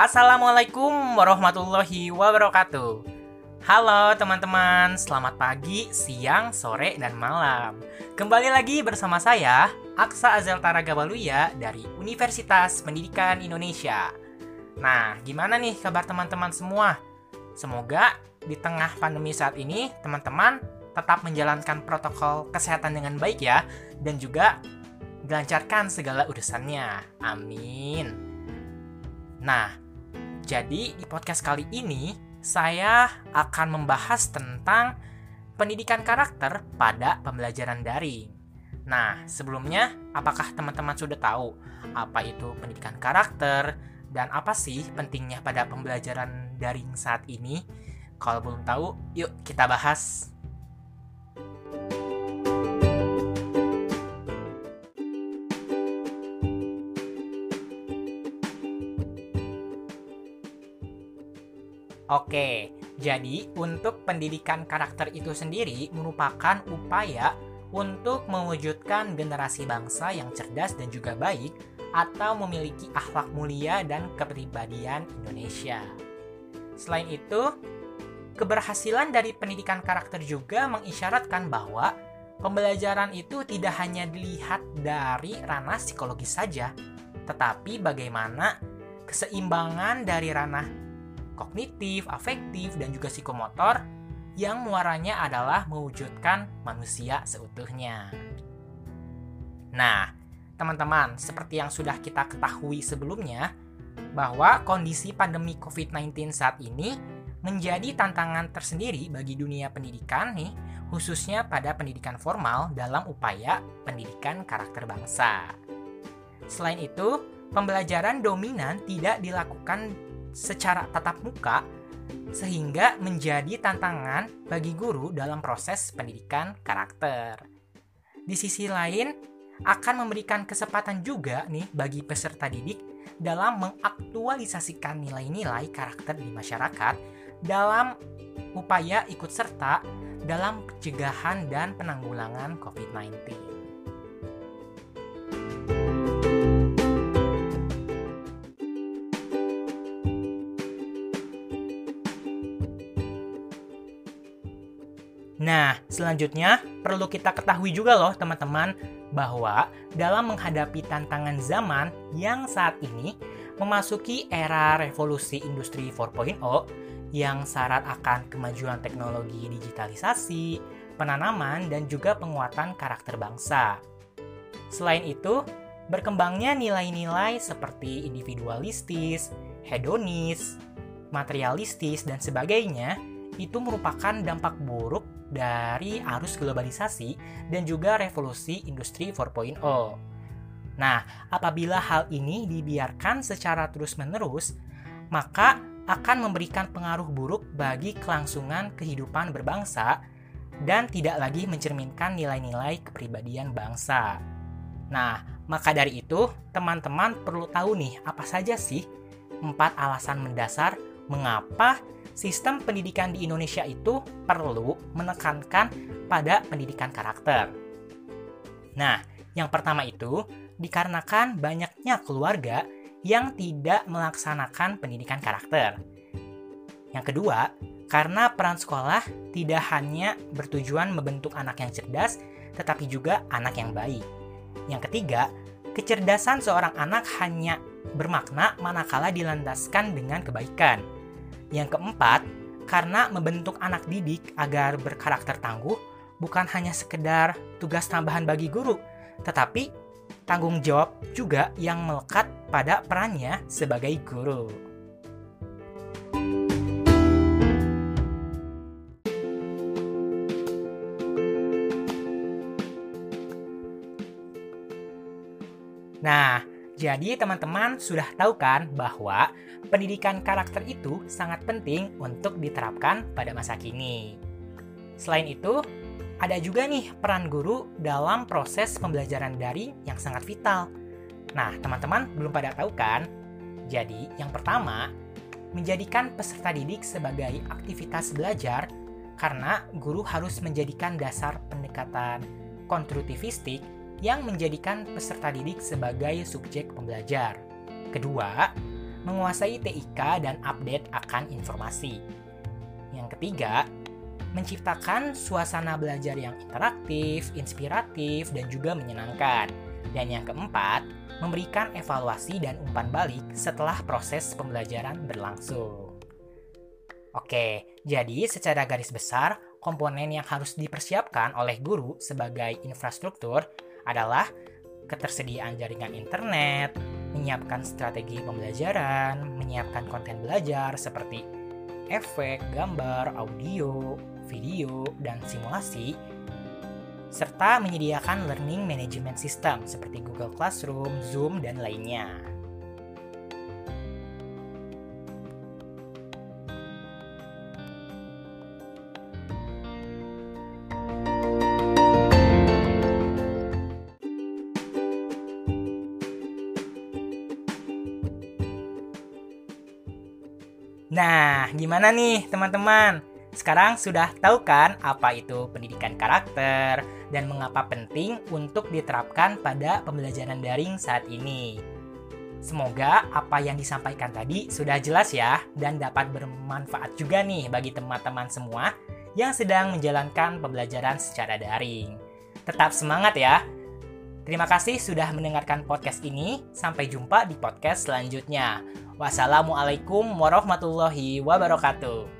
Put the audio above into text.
Assalamualaikum warahmatullahi wabarakatuh. Halo teman-teman, selamat pagi, siang, sore, dan malam. Kembali lagi bersama saya, Aksa Azel Taraga Baluya dari Universitas Pendidikan Indonesia. Nah, gimana nih kabar teman-teman semua? Semoga di tengah pandemi saat ini, teman-teman tetap menjalankan protokol kesehatan dengan baik ya, dan juga dilancarkan segala urusannya. Amin. Nah, jadi di podcast kali ini saya akan membahas tentang pendidikan karakter pada pembelajaran daring. Nah, sebelumnya, apakah teman-teman sudah tahu apa itu pendidikan karakter dan apa sih pentingnya pada pembelajaran daring saat ini? Kalau belum tahu, yuk kita bahas. Oke, jadi untuk pendidikan karakter itu sendiri merupakan upaya untuk mewujudkan generasi bangsa yang cerdas dan juga baik atau memiliki akhlak mulia dan kepribadian Indonesia. Selain itu, keberhasilan dari pendidikan karakter juga mengisyaratkan bahwa pembelajaran itu tidak hanya dilihat dari ranah psikologis saja, tetapi bagaimana keseimbangan dari ranah kognitif, afektif, dan juga psikomotor yang muaranya adalah mewujudkan manusia seutuhnya. Nah, teman-teman, seperti yang sudah kita ketahui sebelumnya, bahwa kondisi pandemi COVID-19 saat ini menjadi tantangan tersendiri bagi dunia pendidikan nih, khususnya pada pendidikan formal dalam upaya pendidikan karakter bangsa. Selain itu, pembelajaran dominan tidak dilakukan secara tatap muka sehingga menjadi tantangan bagi guru dalam proses pendidikan karakter. Di sisi lain, akan memberikan kesempatan juga nih bagi peserta didik dalam mengaktualisasikan nilai-nilai karakter di masyarakat dalam upaya ikut serta dalam pencegahan dan penanggulangan COVID-19. Nah, selanjutnya perlu kita ketahui juga loh teman-teman bahwa dalam menghadapi tantangan zaman yang saat ini memasuki era revolusi industri 4.0 yang syarat akan kemajuan teknologi digitalisasi, penanaman, dan juga penguatan karakter bangsa. Selain itu, berkembangnya nilai-nilai seperti individualistis, hedonis, materialistis, dan sebagainya itu merupakan dampak buruk dari arus globalisasi dan juga revolusi industri 4.0. Nah, apabila hal ini dibiarkan secara terus-menerus, maka akan memberikan pengaruh buruk bagi kelangsungan kehidupan berbangsa dan tidak lagi mencerminkan nilai-nilai kepribadian bangsa. Nah, maka dari itu, teman-teman perlu tahu nih apa saja sih empat alasan mendasar mengapa sistem pendidikan di Indonesia itu perlu menekankan pada pendidikan karakter. Nah, yang pertama itu dikarenakan banyaknya keluarga yang tidak melaksanakan pendidikan karakter. Yang kedua, karena peran sekolah tidak hanya bertujuan membentuk anak yang cerdas, tetapi juga anak yang baik. Yang ketiga, kecerdasan seorang anak hanya bermakna manakala dilandaskan dengan kebaikan. Yang keempat, karena membentuk anak didik agar berkarakter tangguh bukan hanya sekedar tugas tambahan bagi guru, tetapi tanggung jawab juga yang melekat pada perannya sebagai guru. Nah, jadi teman-teman sudah tahu kan bahwa pendidikan karakter itu sangat penting untuk diterapkan pada masa kini. Selain itu, ada juga nih peran guru dalam proses pembelajaran daring yang sangat vital. Nah, teman-teman belum pada tahu kan? Jadi, yang pertama, menjadikan peserta didik sebagai aktivitas belajar karena guru harus menjadikan dasar pendekatan konstruktivistik yang menjadikan peserta didik sebagai subjek pembelajar. Kedua, menguasai TIK dan update akan informasi. Yang ketiga, menciptakan suasana belajar yang interaktif, inspiratif, dan juga menyenangkan. Dan yang keempat, memberikan evaluasi dan umpan balik setelah proses pembelajaran berlangsung. Oke, jadi secara garis besar, komponen yang harus dipersiapkan oleh guru sebagai infrastruktur adalah ketersediaan jaringan internet, menyiapkan strategi pembelajaran, menyiapkan konten belajar seperti efek, gambar, audio, video, dan simulasi, serta menyediakan learning management system seperti Google Classroom, Zoom, dan lainnya. Nah, gimana nih teman-teman? Sekarang sudah tahu kan apa itu pendidikan karakter dan mengapa penting untuk diterapkan pada pembelajaran daring saat ini. Semoga apa yang disampaikan tadi sudah jelas ya dan dapat bermanfaat juga nih bagi teman-teman semua yang sedang menjalankan pembelajaran secara daring. Tetap semangat ya. Terima kasih sudah mendengarkan podcast ini. Sampai jumpa di podcast selanjutnya. Wassalamualaikum warahmatullahi wabarakatuh.